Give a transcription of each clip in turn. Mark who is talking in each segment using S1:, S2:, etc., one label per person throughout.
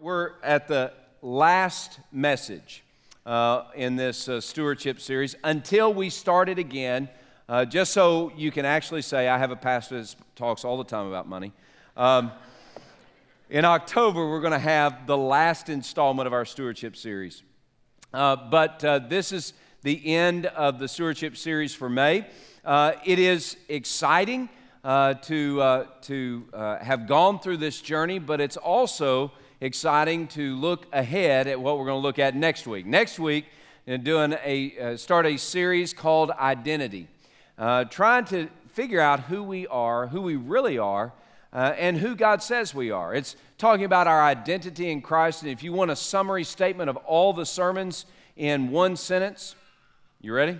S1: We're at the last message uh, in this uh, stewardship series until we start it again, uh, just so you can actually say, I have a pastor that talks all the time about money. Um, in October, we're going to have the last installment of our stewardship series. Uh, but uh, this is the end of the stewardship series for May. Uh, it is exciting to, to have gone through this journey, but it's also exciting to look ahead at what we're going to look at next week. Next week, and doing a uh, start a series called Identity, uh, trying to figure out who we are, who we really are, uh, and who God says we are. It's talking about our identity in Christ. And if you want a summary statement of all the sermons in one sentence, you ready?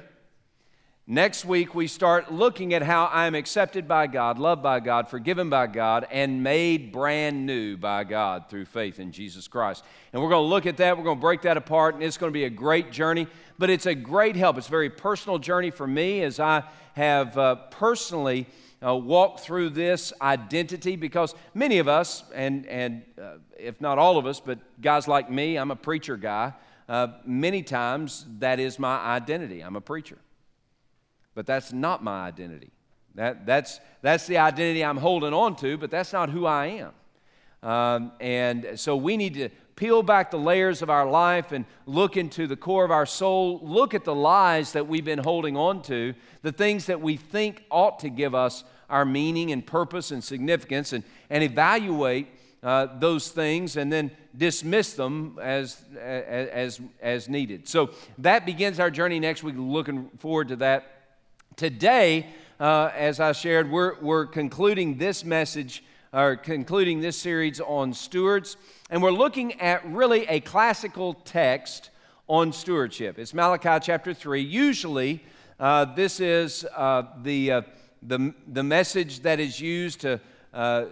S1: Next week, we start looking at how I'm accepted by God, loved by God, forgiven by God, and made brand new by God through faith in Jesus Christ. And we're going to look at that. We're going to break that apart, and it's going to be a great journey. But it's a great help. It's a very personal journey for me as I have uh, personally uh, walked through this identity because many of us, and, and uh, if not all of us, but guys like me, I'm a preacher guy, uh, many times that is my identity. I'm a preacher but that's not my identity. That, that's, that's the identity I'm holding on to, but that's not who I am. Um, and so we need to peel back the layers of our life and look into the core of our soul, look at the lies that we've been holding on to, the things that we think ought to give us our meaning and purpose and significance, and, and evaluate uh, those things and then dismiss them as, as, as needed. So that begins our journey next week. Looking forward to that. Today, uh, as I shared, we're, we're concluding this message, or concluding this series on stewards, and we're looking at really a classical text on stewardship. It's Malachi chapter 3. Usually, uh, this is uh, the, uh, the, the message that is used to uh,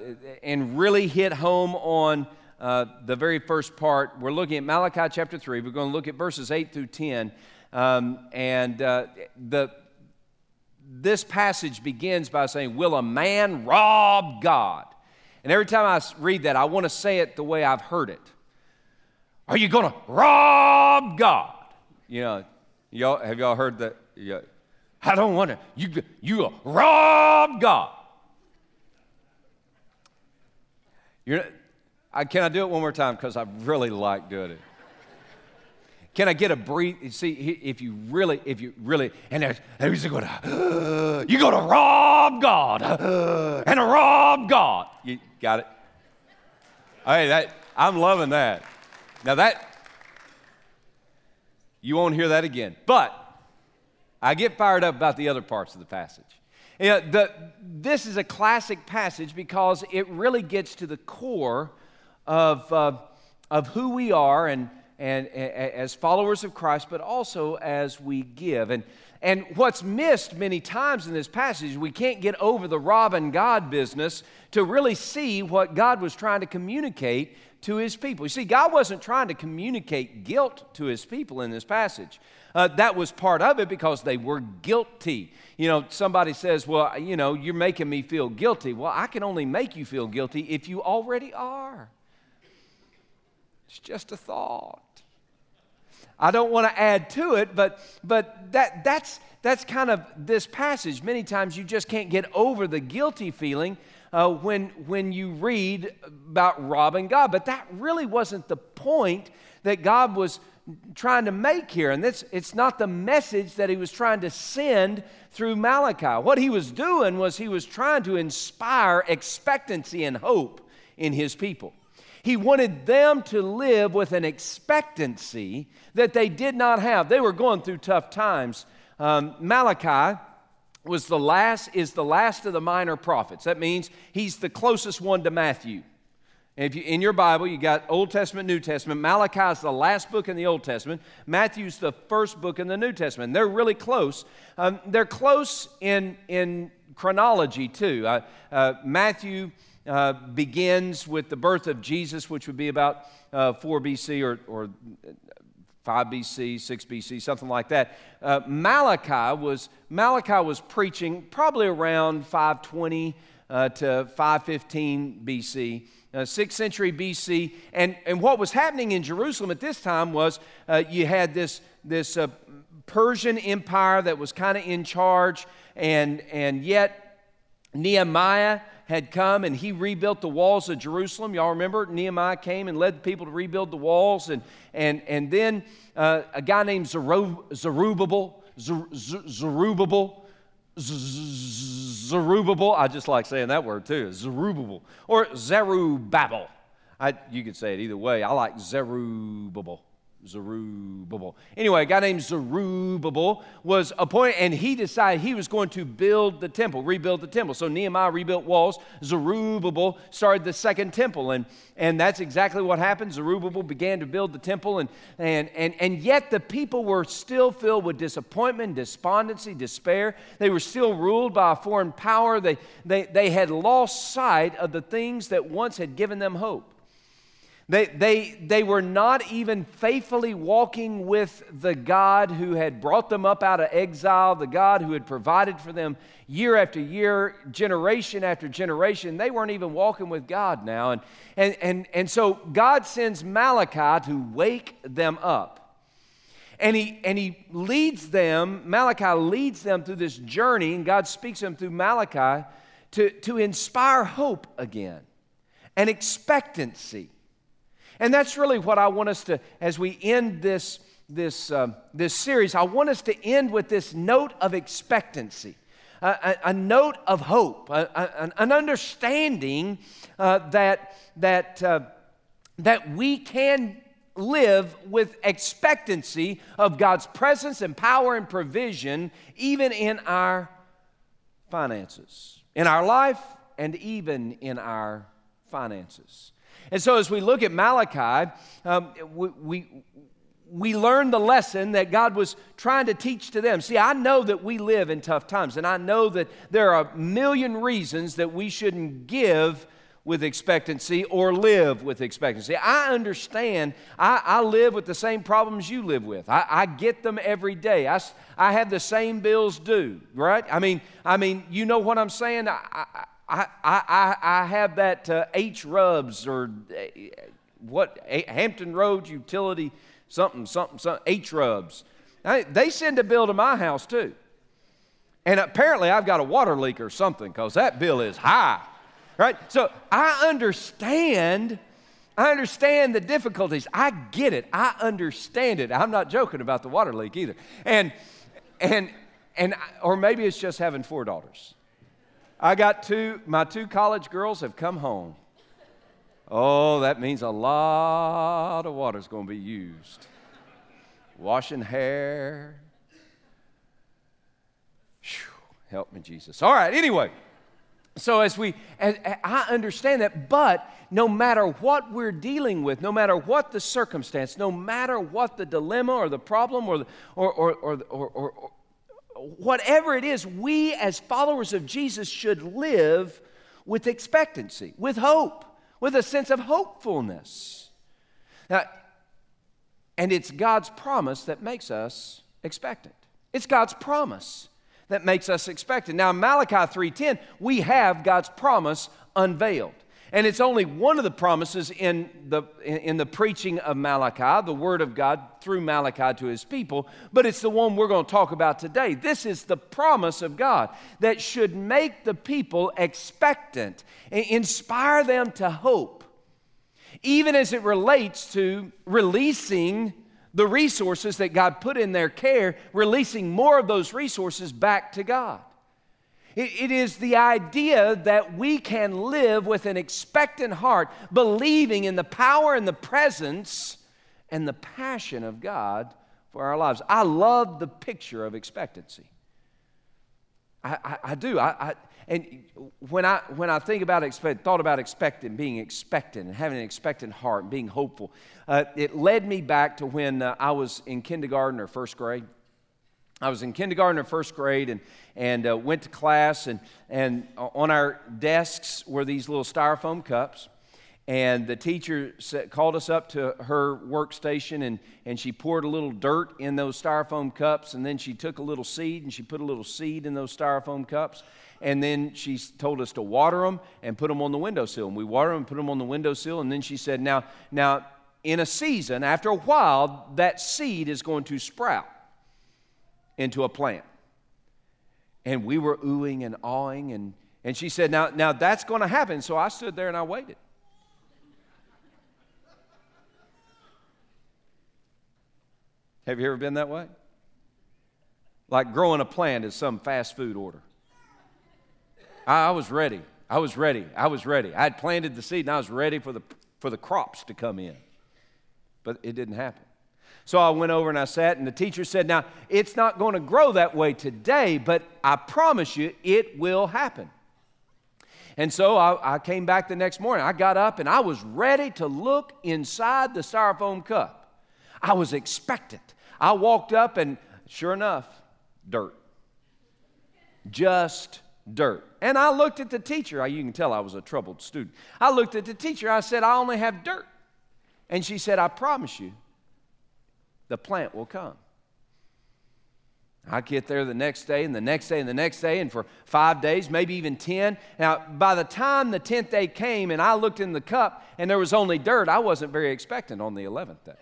S1: and really hit home on uh, the very first part. We're looking at Malachi chapter 3. We're going to look at verses 8 through 10. Um, and the this passage begins by saying, Will a man rob God? And every time I read that, I want to say it the way I've heard it. Are you going to rob God? You know, y'all, have y'all heard that? Yeah. I don't want to. You, you rob God. You're, I, can I do it one more time? Because I really like doing it. Can I get a breathe? See, if you really, if you really, and there's, going to, you're going to rob God and rob God. You got it? Hey, that I'm loving that. Now that you won't hear that again, but I get fired up about the other parts of the passage. You know, the, this is a classic passage because it really gets to the core of, uh, of who we are and and, as followers of Christ, but also as we give. And, and what's missed many times in this passage, we can't get over the robbing God business to really see what God was trying to communicate to his people. You see, God wasn't trying to communicate guilt to his people in this passage. Uh, that was part of it because they were guilty. You know, somebody says, Well, you know, you're making me feel guilty. Well, I can only make you feel guilty if you already are. It's just a thought. I don't want to add to it, but, but that, that's, that's kind of this passage. Many times you just can't get over the guilty feeling uh, when, when you read about robbing God. But that really wasn't the point that God was trying to make here. And this, it's not the message that he was trying to send through Malachi. What he was doing was he was trying to inspire expectancy and hope in his people. He wanted them to live with an expectancy that they did not have. They were going through tough times. Um, Malachi was the last, is the last of the minor prophets. That means he's the closest one to Matthew. if you, in your Bible, you got Old Testament, New Testament. Malachi is the last book in the Old Testament. Matthew's the first book in the New Testament. They're really close. Um, they're close in, in chronology, too. Uh, uh, Matthew uh, begins with the birth of Jesus, which would be about uh, 4 BC or, or 5 BC, 6 BC, something like that. Uh, Malachi was Malachi was preaching probably around 520 uh, to 515 BC. uh, 6th century BC. And, and what was happening in Jerusalem at this time was uh, you had this, this uh, Persian empire that was kind of in charge, and, and yet Nehemiah had come and he rebuilt the walls of Jerusalem. Y'all remember Nehemiah came and led the people to rebuild the walls, and, and, and then uh, a guy named Zerubbabel, Zerubbabel, Zerubbabel, I just like saying that word too, Zerubbabel, or Zerubbabel. I, you could say it either way. I like Zerubbabel. Zerubbabel. Anyway, a guy named Zerubbabel was appointed, and he decided he was going to build the temple, rebuild the temple. So Nehemiah rebuilt walls. Zerubbabel started the second temple, and, and that's exactly what happened. Zerubbabel began to build the temple, and, and, and, and yet the people were still filled with disappointment, despondency, despair. They were still ruled by a foreign power. They, they, they had lost sight of the things that once had given them hope. They, they, they were not even faithfully walking with the God who had brought them up out of exile, the God who had provided for them year after year, generation after generation. They weren't even walking with God now. And, and, and, and so God sends Malachi to wake them up. And he, and he leads them, Malachi leads them through this journey, and God speaks to them through Malachi to, to inspire hope again and expectancy. And that's really what I want us to, as we end this, this, uh, this series, I want us to end with this note of expectancy. A, a, note of hope, a, an understanding uh, that, that, uh, that we can live with expectancy of God's presence and power and provision, even in our finances, in our life, and even in our finances. And so, as we look at Malachi, um, we, we, we learn the lesson that God was trying to teach to them. See, I know that we live in tough times, and I know that there are a million reasons that we shouldn't give with expectancy or live with expectancy. I understand. I, I live with the same problems you live with. I, I, get them every day. I, I have the same bills due, right? I mean, I mean, you know what I'm saying? I, I, I, I have that uh, HRUBS or uh, what, Hampton Roads Utility, something, something, something, HRUBS. They send a bill to my house too. And apparently I've got a water leak or something because that bill is high, right? So I understand. I understand the difficulties. I get it. I understand it. I'm not joking about the water leak either. And, and, and, or maybe it's just having four daughters. I got two, my two college girls have come home. Oh, that means a lot of water is going to be used. Washing hair. Whew, help me, Jesus. All right, anyway. So, as we, as, I understand that, but no matter what we're dealing with, no matter what the circumstance, no matter what the dilemma or the problem or, the, or, or, or, or, or, whatever it is, we as followers of Jesus should live with expectancy, with hope, with a sense of hopefulness. Now, and it's God's promise that makes us expectant. It's God's promise that makes us expectant. Now, Malachi 3:10, we have God's promise unveiled. And it's only one of the promises in the, in the preaching of Malachi, the word of God through Malachi to his people, but it's the one we're going to talk about today. This is the promise of God that should make the people expectant, inspire them to hope, even as it relates to releasing the resources that God put in their care, releasing more of those resources back to God. It, it is the idea that we can live with an expectant heart, believing in the power and the presence and the passion of God for our lives. I love the picture of expectancy. I, I, I do. I, and when I, when I think about expect, thought about expecting, being expectant, and having an expectant heart, and being hopeful, uh, it led me back to when uh, I was in kindergarten or first grade. I was in kindergarten or first grade and, and uh, went to class, and, and on our desks were these little styrofoam cups. And the teacher set, called us up to her workstation, and, and she poured a little dirt in those styrofoam cups, and then she took a little seed and she put a little seed in those styrofoam cups. and then she told us to water them and put them on the windowsill. And we water them and put them on the windowsill. And then she said, Now, now in a season, after a while, that seed is going to sprout into a plant. And we were oohing and awing, and, and she said, now, now that's going to happen. So I stood there and I waited. Have you ever been that way? Like growing a plant is some fast food order. I, I was ready. I was ready. I was ready. I had planted the seed and I was ready for the, for the crops to come in. But it didn't happen. So I went over and I sat, and the teacher said, Now, it's not going to grow that way today, but I promise you it will happen. And so I, I, came back the next morning. I got up and I was ready to look inside the styrofoam cup. I was expectant. I walked up, and sure enough, dirt. Just dirt. And I looked at the teacher. You can tell I was a troubled student. I looked at the teacher. I said, I only have dirt. And she said, I promise you, the plant will come. I get there the next day and the next day and the next day, and for five days, maybe even 10. Now, by the time the 10th day came and I looked in the cup and there was only dirt, I wasn't very expectant on the 11th day.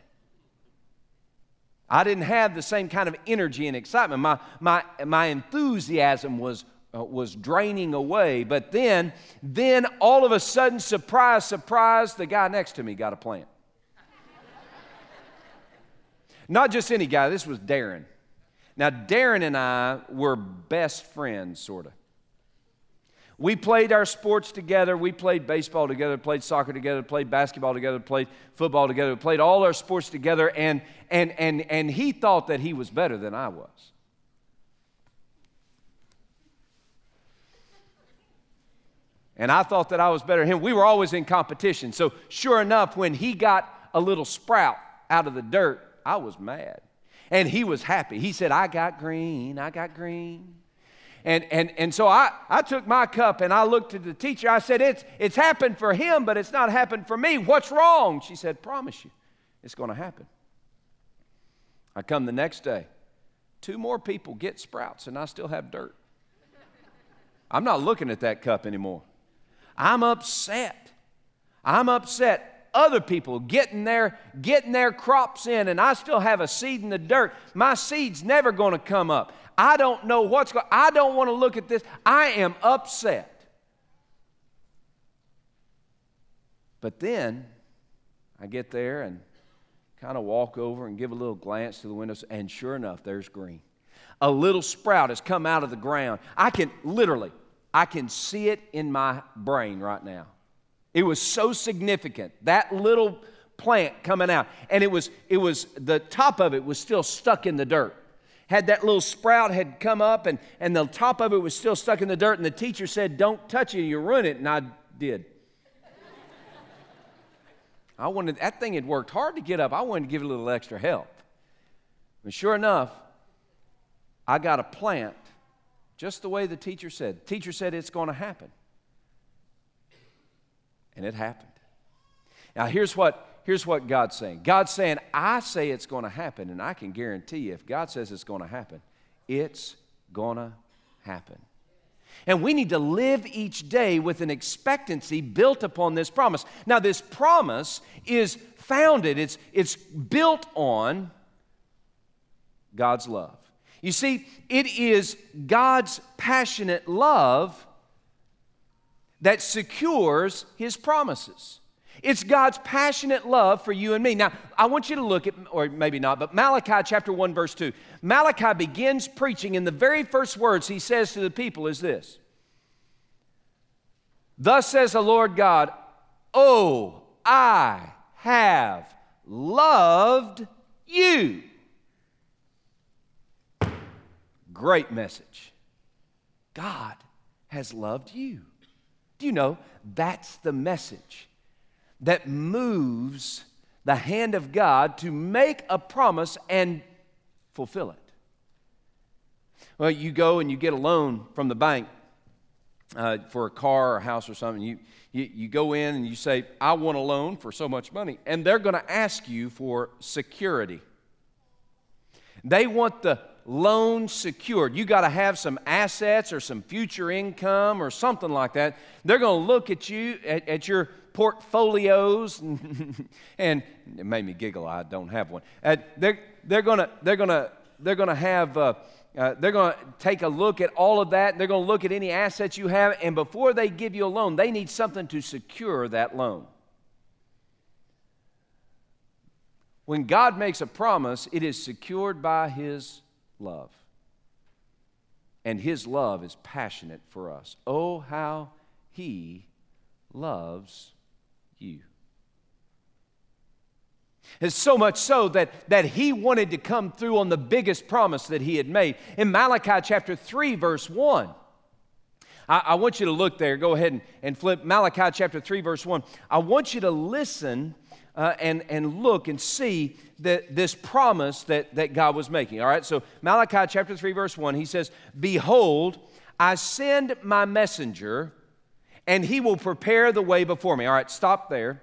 S1: I didn't have the same kind of energy and excitement. My, my, my enthusiasm was, uh, was draining away. But then, then all of a sudden, surprise, surprise, the guy next to me got a plant. Not just any guy, this was Darren. Now, Darren and I were best friends, sort of. We played our sports together. We played baseball together, played soccer together, played basketball together, played football together, played all our sports together, and, and, and, and he thought that he was better than I was. And I thought that I was better than him. We were always in competition. So, sure enough, when he got a little sprout out of the dirt, I was mad. And he was happy. He said, I got green, I got green. And, and, and so I, I took my cup and I looked at the teacher. I said, it's, it's happened for him, but it's not happened for me. What's wrong? She said, Promise you, it's going to happen. I come the next day. Two more people get sprouts, and I still have dirt. I'm not looking at that cup anymore. I'm upset. I'm upset other people getting their, getting their crops in, and I still have a seed in the dirt. My seed's never going to come up. I don't know what's going I don't want to look at this. I am upset. But then I get there and kind of walk over and give a little glance to the windows, and sure enough, there's green. A little sprout has come out of the ground. I can literally, I can see it in my brain right now. It was so significant. That little plant coming out. And it was, it was, the top of it was still stuck in the dirt. Had that little sprout had come up and, and the top of it was still stuck in the dirt. And the teacher said, Don't touch it, you ruin it. And I did. I wanted, that thing had worked hard to get up. I wanted to give it a little extra help. And sure enough, I got a plant just the way the teacher said. The teacher said it's going to happen. And it happened. Now, here's what, here's what God's saying God's saying, I say it's going to happen, and I can guarantee you, if God says it's going to happen, it's going to happen. And we need to live each day with an expectancy built upon this promise. Now, this promise is founded, it's, it's built on God's love. You see, it is God's passionate love that secures his promises. It's God's passionate love for you and me. Now, I want you to look at, or maybe not, but Malachi chapter 1, verse 2. Malachi begins preaching, and the very first words he says to the people is this Thus says the Lord God, Oh, I have loved you. Great message. God has loved you. You know that's the message that moves the hand of God to make a promise and fulfill it? Well, you go and you get a loan from the bank uh, for a car or a house or something. You, you, you go in and you say, I want a loan for so much money. And they're going to ask you for security. They want the loan secured. You got to have some assets or some future income or something like that. They're going to look at you, at, at your portfolios, and it made me giggle. I don't have one. They're, they're going to they're going to they're going to have. Uh, uh, they're going to take a look at all of that. They're going to look at any assets you have, and before they give you a loan, they need something to secure that loan. When God makes a promise, it is secured by His love. And His love is passionate for us. Oh, how He loves you. It's so much so that, that he wanted to come through on the biggest promise that he had made. In Malachi chapter 3, verse 1, I, I want you to look there. Go ahead and, and flip Malachi chapter 3, verse 1. I want you to listen uh, and, and look and see that this promise that, that God was making. All right, so Malachi chapter 3, verse 1, he says, Behold, I send my messenger, and he will prepare the way before me. All right, stop there.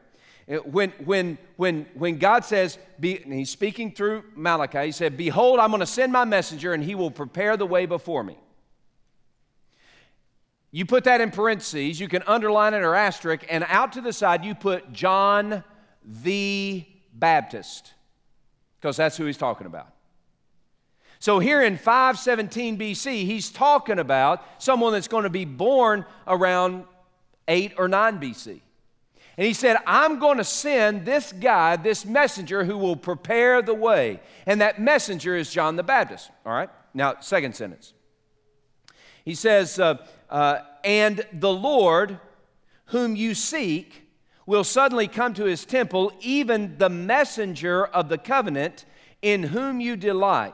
S1: Uh, when, when, when, when God says, be, he's speaking through Malachi, he said, Behold, I'm going to send my messenger, and he will prepare the way before me. You put that in parentheses, you can underline it or asterisk, and out to the side you put John the Baptist, because that's who he's talking about. So here in 517 BC, he's talking about someone that's going to be born around 8 or 9 BC. And he said, I'm going to send this guy, this messenger who will prepare the way. And that messenger is John the Baptist. All right? Now, second sentence. He says, uh, uh, And the Lord whom you seek will suddenly come to his temple, even the messenger of the covenant in whom you delight.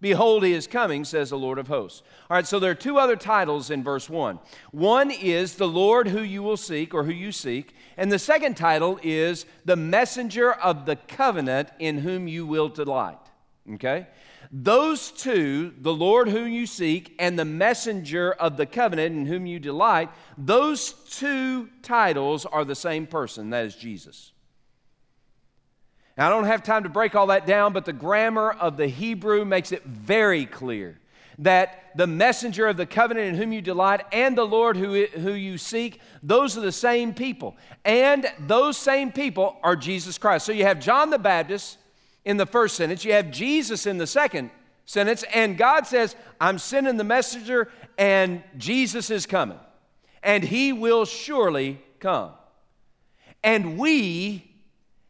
S1: Behold, he is coming, says the Lord of hosts. All right, so there are two other titles in verse 1. One is the Lord who you will seek, or who you seek. And the second title is the messenger of the covenant in whom you will delight. Okay? Those two, the Lord whom you seek and the messenger of the covenant in whom you delight, those two titles are the same person. That is Jesus. Now, I don't have time to break all that down, but the grammar of the Hebrew makes it very clear that the messenger of the covenant in whom you delight and the Lord who, who you seek, those are the same people. And those same people are Jesus Christ. So you have John the Baptist in the first sentence, you have Jesus in the second sentence, and God says, I'm sending the messenger, and Jesus is coming, and he will surely come. And we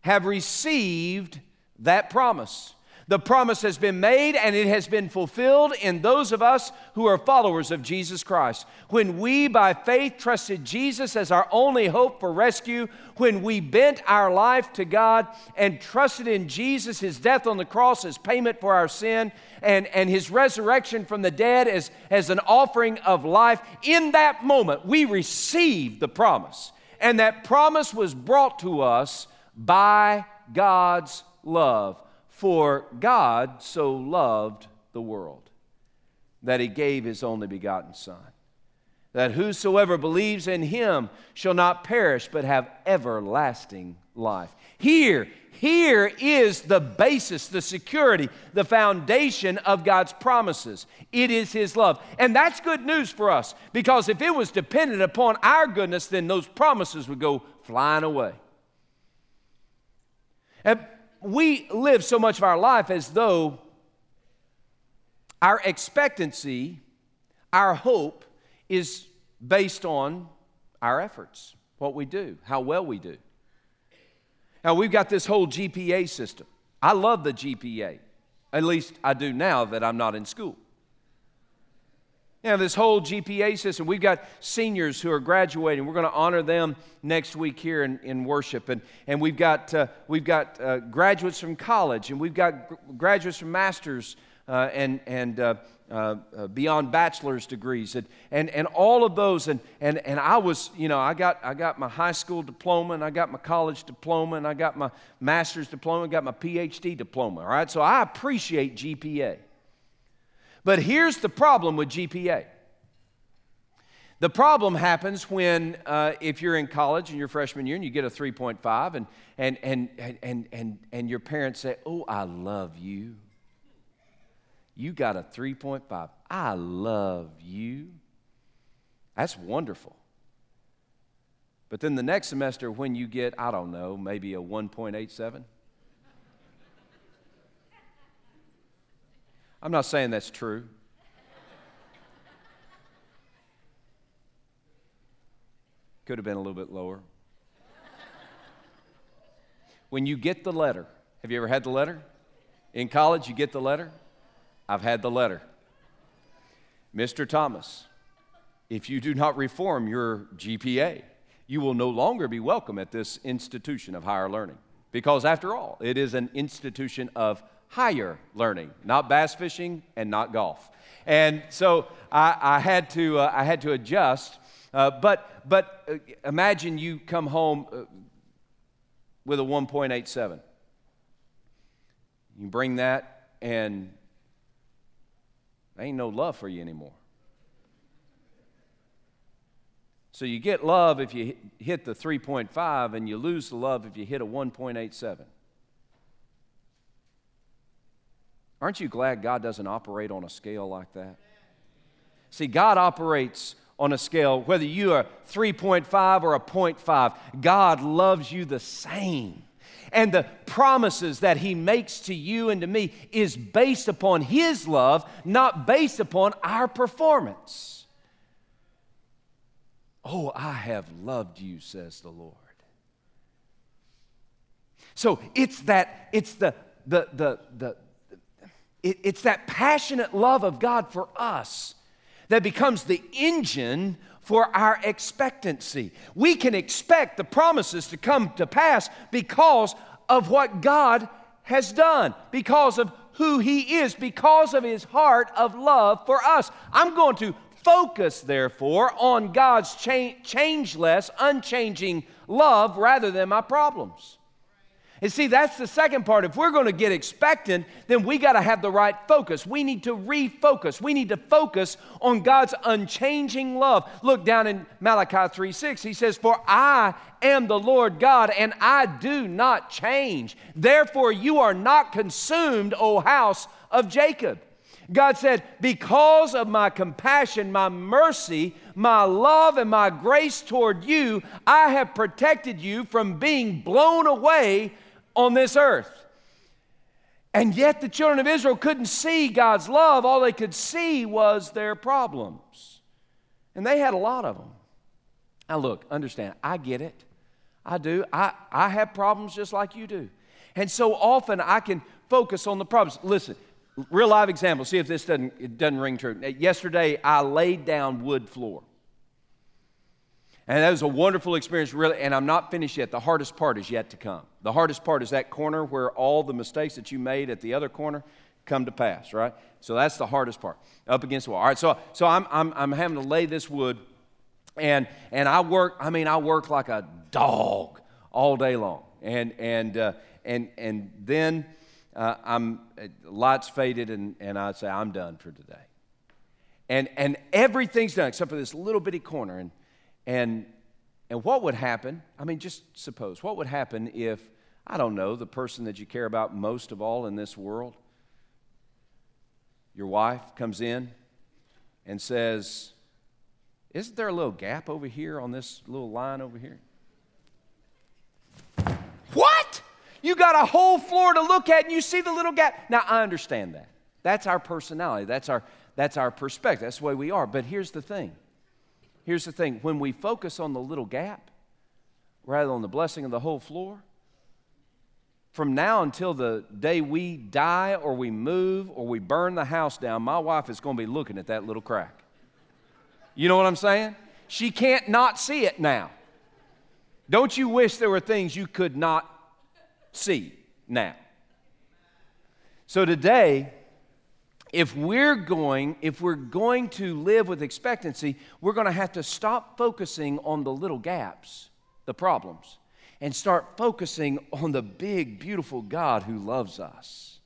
S1: have received that promise. The promise has been made and it has been fulfilled in those of us who are followers of Jesus Christ. When we, by faith, trusted Jesus as our only hope for rescue, when we bent our life to God and trusted in Jesus, his death on the cross as payment for our sin, and, and his resurrection from the dead as, as an offering of life, in that moment we received the promise. And that promise was brought to us by God's love. For God so loved the world that he gave his only begotten Son, that whosoever believes in him shall not perish but have everlasting life. Here, here is the basis, the security, the foundation of God's promises. It is His love. And that's good news for us because if it was dependent upon our goodness, then those promises would go flying away. And we live so much of our life as though our expectancy, our hope is based on our efforts, what we do, how well we do. Now, we've got this whole GPA system. I love the GPA. At least I do now that I'm not in school. Know, this whole GPA system, we've got seniors who are graduating. We're going to honor them next week here in, in worship. And, and we've got, uh, we've got uh, graduates from college, and we've got gr- graduates from master's uh, and, and uh, uh, uh, beyond bachelor's degrees. And, and, and all of those. And, and, and I was, you know, I got, I got my high school diploma, and I got my college diploma, and I got my master's diploma, and got my PhD diploma. All right, so I appreciate GPA. But here's the problem with GPA. The problem happens when, uh, if you're in college in your freshman year and you get a 3.5, and, and, and, and, and, and your parents say, Oh, I love you. You got a 3.5. I love you. That's wonderful. But then the next semester, when you get, I don't know, maybe a 1.87, I'm not saying that's true. Could have been a little bit lower. When you get the letter, have you ever had the letter? In college, you get the letter? I've had the letter. Mr. Thomas, if you do not reform your GPA, you will no longer be welcome at this institution of higher learning. Because after all, it is an institution of higher learning, not bass fishing and not golf. And so I, I had, to, uh, I had to adjust. Uh, but but uh, imagine you come home uh, with a 1.87. You bring that, and there ain't no love for you anymore. So you get love if you hit the 3.5, and you lose the love if you hit a 1.87. Aren't you glad God doesn't operate on a scale like that? See, God operates on a scale, whether you are 3.5 or a 0.5, God loves you the same. And the promises that He makes to you and to me is based upon His love, not based upon our performance. Oh, I have loved you, says the Lord. So it's that, it's the, the, the, the, it, it's that passionate love of God for us that becomes the engine for our expectancy. We can expect the promises to come to pass because of what God has done, because of who He is, because of His heart of love for us. I'm going to focus, therefore, on God's cha- changeless, unchanging love rather than my problems. And see, that's the second part. If we're going to get expectant, then we got to have the right focus. We need to refocus. We need to focus on God's unchanging love. Look down in Malachi 3 6. He says, For I am the Lord God, and I do not change. Therefore, you are not consumed, O house of Jacob. God said, Because of my compassion, my mercy, my love, and my grace toward you, I have protected you from being blown away on this earth. And yet the children of Israel couldn't see God's love. All they could see was their problems. And they had a lot of them. Now, look, understand, I get it. I do. I, I have problems just like you do. And so often I can focus on the problems. Listen, real live example. See if this doesn't, it doesn't ring true. Yesterday, I laid down wood floor. And that was a wonderful experience, really. And I'm not finished yet. The hardest part is yet to come. The hardest part is that corner where all the mistakes that you made at the other corner come to pass, right? So that's the hardest part, up against the wall. All right, so, so I'm, I'm, I'm having to lay this wood, and, and I work, I mean, I work like a dog all day long. And, and, uh, and, and then uh, I'm, lights faded, and, and I'd say, I'm done for today. And, and everything's done except for this little bitty corner. And, and, and what would happen? I mean, just suppose, what would happen if, I don't know, the person that you care about most of all in this world, your wife comes in and says, Isn't there a little gap over here on this little line over here? What? You got a whole floor to look at and you see the little gap. Now, I understand that. That's our personality. That's our, that's our perspective. That's the way we are. But here's the thing Here's the thing when we focus on the little gap rather than the blessing of the whole floor, from now until the day we die or we move or we burn the house down, my wife is going to be looking at that little crack. You know what I'm saying? She can't not see it now. Don't you wish there were things you could not see now? So today, if we're going if we're going to live with expectancy we're going to have to stop focusing on the little gaps the problems and start focusing on the big beautiful god who loves us.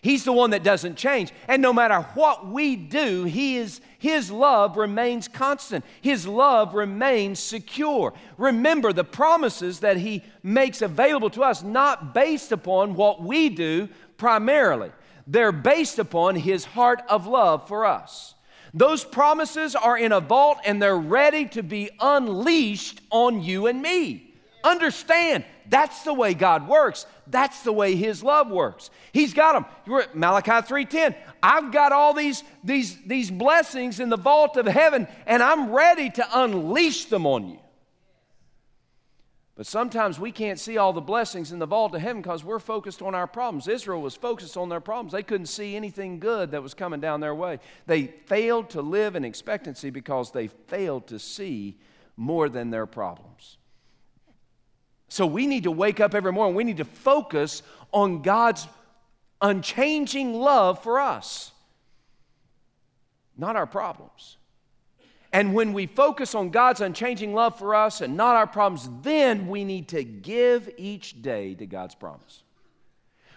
S1: He's the one that doesn't change and no matter what we do he is, his love remains constant. His love remains secure. Remember the promises that he makes available to us not based upon what we do primarily they're based upon His heart of love for us. Those promises are in a vault and they're ready to be unleashed on you and me. Understand, that's the way God works. That's the way His love works. He's got them. You're at Malachi 3:10. I've got all these, these, these blessings in the vault of heaven, and I'm ready to unleash them on you. But sometimes we can't see all the blessings in the vault of heaven because we're focused on our problems. Israel was focused on their problems. They couldn't see anything good that was coming down their way. They failed to live in expectancy because they failed to see more than their problems. So we need to wake up every morning. We need to focus on God's unchanging love for us, not our problems. And when we focus on God's unchanging love for us and not our problems, then we need to give each day to God's promise.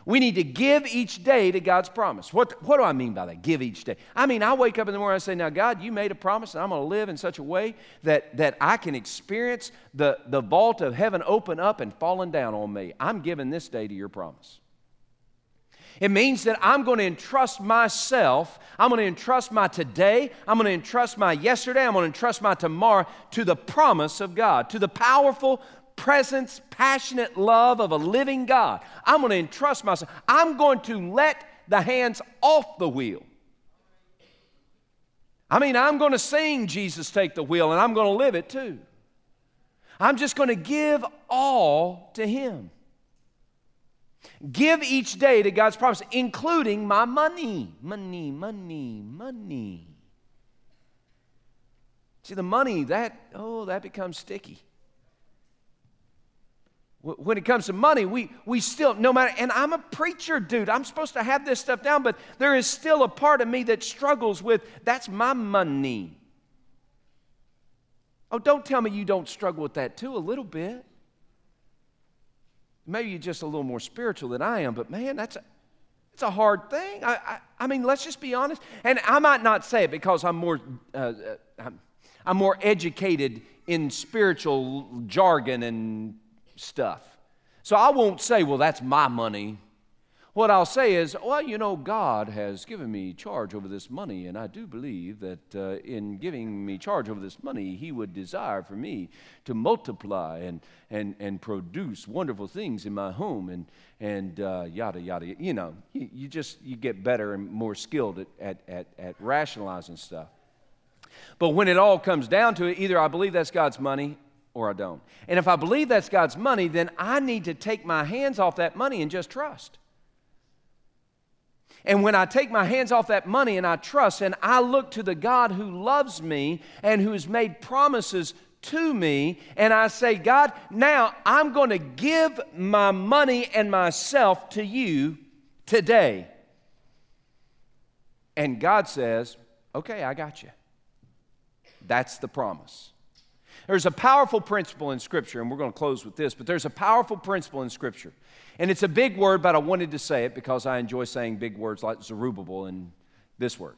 S1: We need to give each day to God's promise. What, what do I mean by that? Give each day. I mean, I wake up in the morning and say, Now, God, you made a promise, and I'm going to live in such a way that, that I can experience the, the vault of heaven open up and falling down on me. I'm giving this day to your promise. It means that I'm going to entrust myself, I'm going to entrust my today, I'm going to entrust my yesterday, I'm going to entrust my tomorrow to the promise of God, to the powerful presence, passionate love of a living God. I'm going to entrust myself. I'm going to let the hands off the wheel. I mean, I'm going to sing Jesus Take the Wheel and I'm going to live it too. I'm just going to give all to Him. Give each day to God's promise, including my money. Money, money, money. See, the money, that, oh, that becomes sticky. When it comes to money, we, we still, no matter, and I'm a preacher, dude. I'm supposed to have this stuff down, but there is still a part of me that struggles with that's my money. Oh, don't tell me you don't struggle with that too, a little bit. Maybe you're just a little more spiritual than I am, but man, that's a, it's a hard thing. I, I, I mean, let's just be honest. And I might not say it because I'm more, uh, uh, I'm, I'm more educated in spiritual jargon and stuff. So I won't say, well, that's my money. What I'll say is, well, you know, God has given me charge over this money, and I do believe that uh, in giving me charge over this money, He would desire for me to multiply and, and, and produce wonderful things in my home and, and uh, yada, yada. You know, you, you, just you get better and more skilled at, at, at, at rationalizing stuff. But when it all comes down to it, either I believe that's God's money or I don't. And if I believe that's God's money, then I need to take my hands off that money and just trust. And when I take my hands off that money and I trust and I look to the God who loves me and who has made promises to me, and I say, God, now I'm going to give my money and myself to you today. And God says, okay, I got you. That's the promise. There's a powerful principle in Scripture, and we're going to close with this, but there's a powerful principle in Scripture. And it's a big word, but I wanted to say it because I enjoy saying big words like Zerubbabel and this word.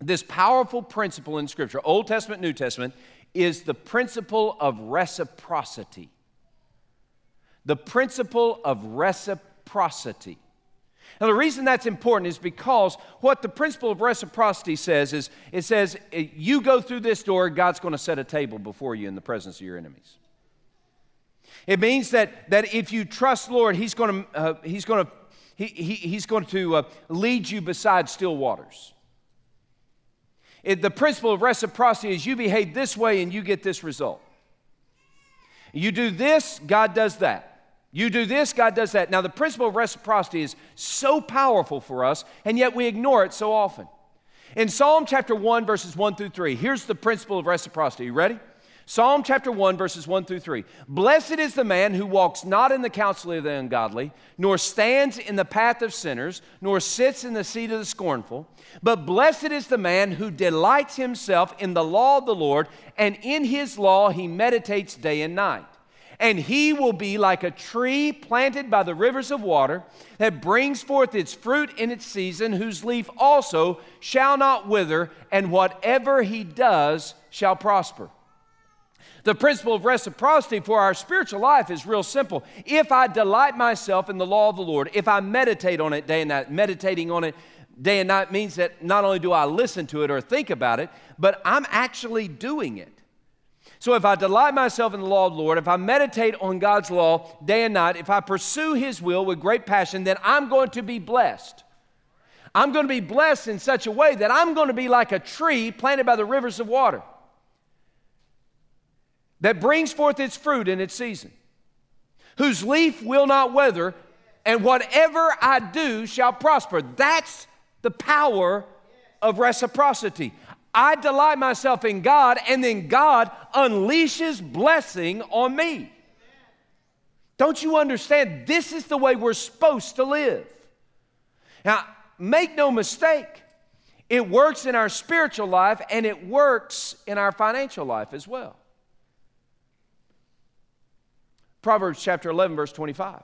S1: This powerful principle in Scripture, Old Testament, New Testament, is the principle of reciprocity. The principle of reciprocity. Now, the reason that's important is because what the principle of reciprocity says is it says, you go through this door, God's going to set a table before you in the presence of your enemies. It means that, that if you trust Lord, He's going to, uh, he's going to, he, he, he's going to uh, lead you beside still waters. It, the principle of reciprocity is you behave this way and you get this result. You do this, God does that. You do this, God does that. Now, the principle of reciprocity is so powerful for us, and yet we ignore it so often. In Psalm chapter 1, verses 1 through 3, here's the principle of reciprocity. You ready? Psalm chapter 1, verses 1 through 3. Blessed is the man who walks not in the counsel of the ungodly, nor stands in the path of sinners, nor sits in the seat of the scornful. But blessed is the man who delights himself in the law of the Lord, and in his law he meditates day and night and he will be like a tree planted by the rivers of water that brings forth its fruit in its season, whose leaf also shall not wither, and whatever he does shall prosper. The principle of reciprocity for our spiritual life is real simple. If I delight myself in the law of the Lord, if I meditate on it day and night, meditating on it day and night means that not only do I listen to it or think about it, but I'm actually doing it. So if I delight myself in the law of the Lord, if I meditate on God's law day and night, if I pursue His will with great passion, then I'm going to be blessed. I'm going to be blessed in such a way that I'm going to be like a tree planted by the rivers of water that brings forth its fruit in its season, whose leaf will not wither, and whatever I do shall prosper. That's the power of reciprocity. I delight myself in God, and then God unleashes blessing on me. Don't you understand? This is the way we're supposed to live. Now, make no mistake, it works in our spiritual life and it works in our financial life as well. Proverbs chapter 11, verse 25.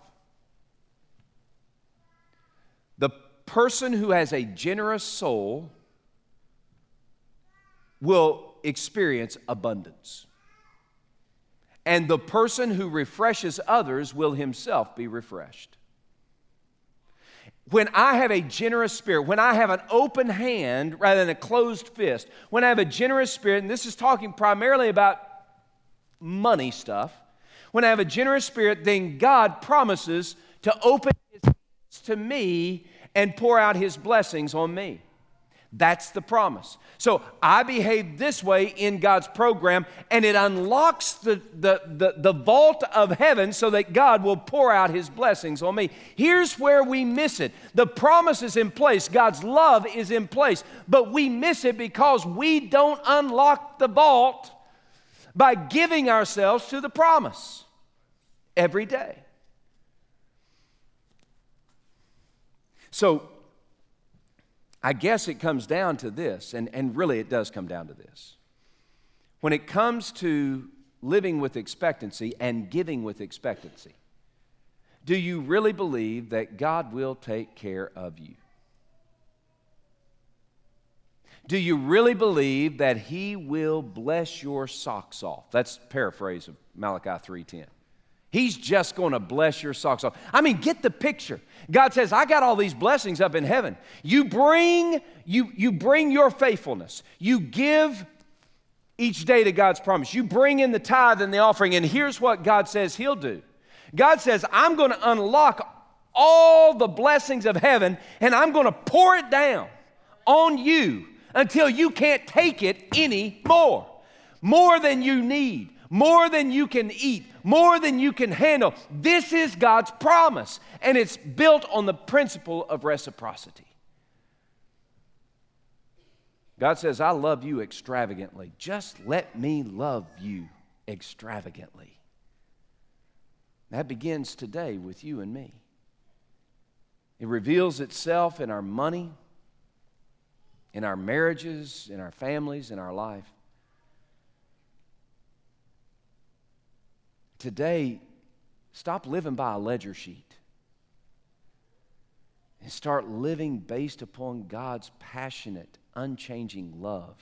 S1: The person who has a generous soul will experience abundance. And the person who refreshes others will himself be refreshed. When I have a generous spirit, when I have an open hand rather than a closed fist, when I have a generous spirit, and this is talking primarily about money stuff, when I have a generous spirit, then God promises to open his hands to me and pour out his blessings on me. That's the promise. So I behave this way in God's program, and it unlocks the, the, the, the, vault of heaven so that God will pour out his blessings on me. Here's where we miss it the promise is in place, God's love is in place, but we miss it because we don't unlock the vault by giving ourselves to the promise every day. So, I guess it comes down to this, and, and really it does come down to this. When it comes to living with expectancy and giving with expectancy, do you really believe that God will take care of you? Do you really believe that he will bless your socks off? That's paraphrase of Malachi 3:10. He's just going to bless your socks off. I mean, get the picture. God says, I got all these blessings up in heaven. You bring, you, you bring your faithfulness. You give each day to God's promise. You bring in the tithe and the offering, and here's what God says He'll do. God says, I'm going to unlock all the blessings of heaven, and I'm going to pour it down on you until you can't take it anymore. More than you need, more than you can eat, more than you can handle. This is God's promise, and it's built on the principle of reciprocity. God says, I love you extravagantly. Just let me love you extravagantly. That begins today with you and me. It reveals itself in our money, in our marriages, in our families, in our life. Today, stop living by a ledger sheet and start living based upon God's passionate, unchanging love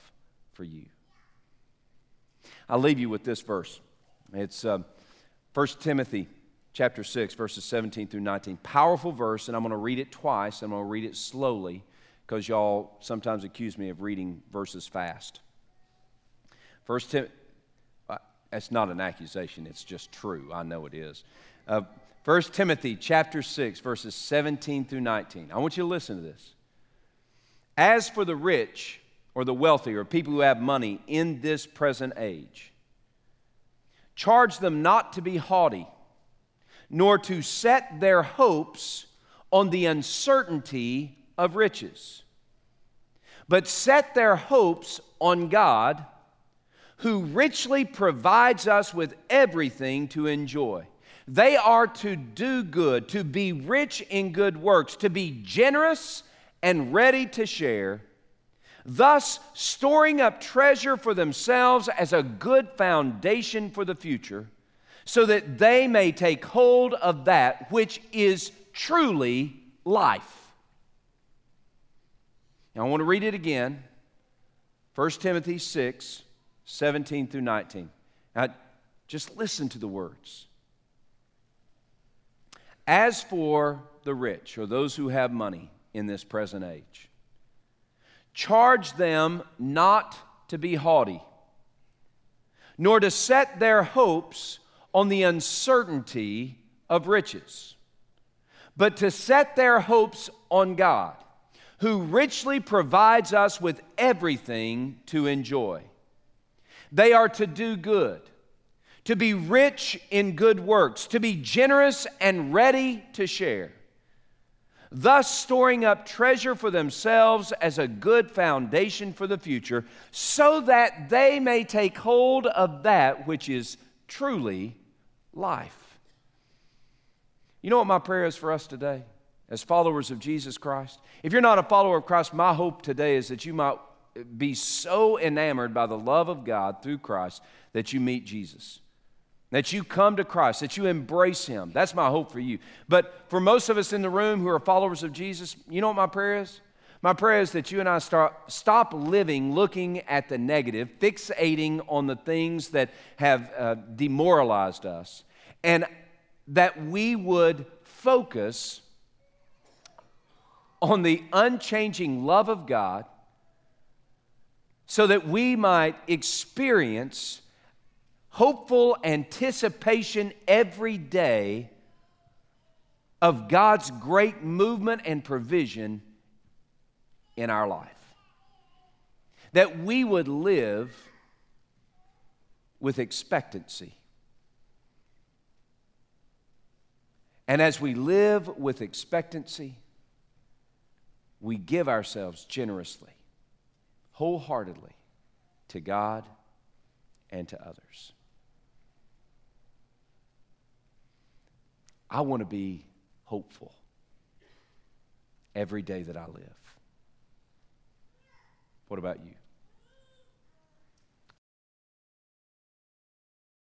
S1: for you. I'll leave you with this verse. It's uh, 1 Timothy chapter 6, verses 17 through 19. Powerful verse, and I'm going to read it twice. I'm going to read it slowly because y'all sometimes accuse me of reading verses fast. First Tim- that's not an accusation, it's just true. I know it is. Uh, 1 Timothy chapter 6, verses 17 through 19. I want you to listen to this. As for the rich or the wealthy or people who have money in this present age, charge them not to be haughty, nor to set their hopes on the uncertainty of riches, but set their hopes on God who richly provides us with everything to enjoy. They are to do good, to be rich in good works, to be generous and ready to share, thus storing up treasure for themselves as a good foundation for the future, so that they may take hold of that which is truly life. Now I want to read it again 1 Timothy 6 17 through 19. Now, just listen to the words. As for the rich, or those who have money in this present age, charge them not to be haughty, nor to set their hopes on the uncertainty of riches, but to set their hopes on God, who richly provides us with everything to enjoy. They are to do good to be rich in good works, to be generous and ready to share, thus storing up treasure for themselves as a good foundation for the future, so that they may take hold of that which is truly life. You know what my prayer is for us today? As followers of Jesus Christ, if you're not a follower of Christ, my hope today is that you might be so enamored by the love of God through Christ that you meet Jesus that you come to Christ, that you embrace Him. That's my hope for you. But for most of us in the room who are followers of Jesus, you know what my prayer is? My prayer is that you and I start, stop living looking at the negative, fixating on the things that have uh, demoralized us, and that we would focus on the unchanging love of God so that we might experience hopeful anticipation every day of God's great movement and provision in our life. That we would live with expectancy. And as we live with expectancy, we give ourselves generously, wholeheartedly to God and to others. I want to be hopeful every day that I live. What about you?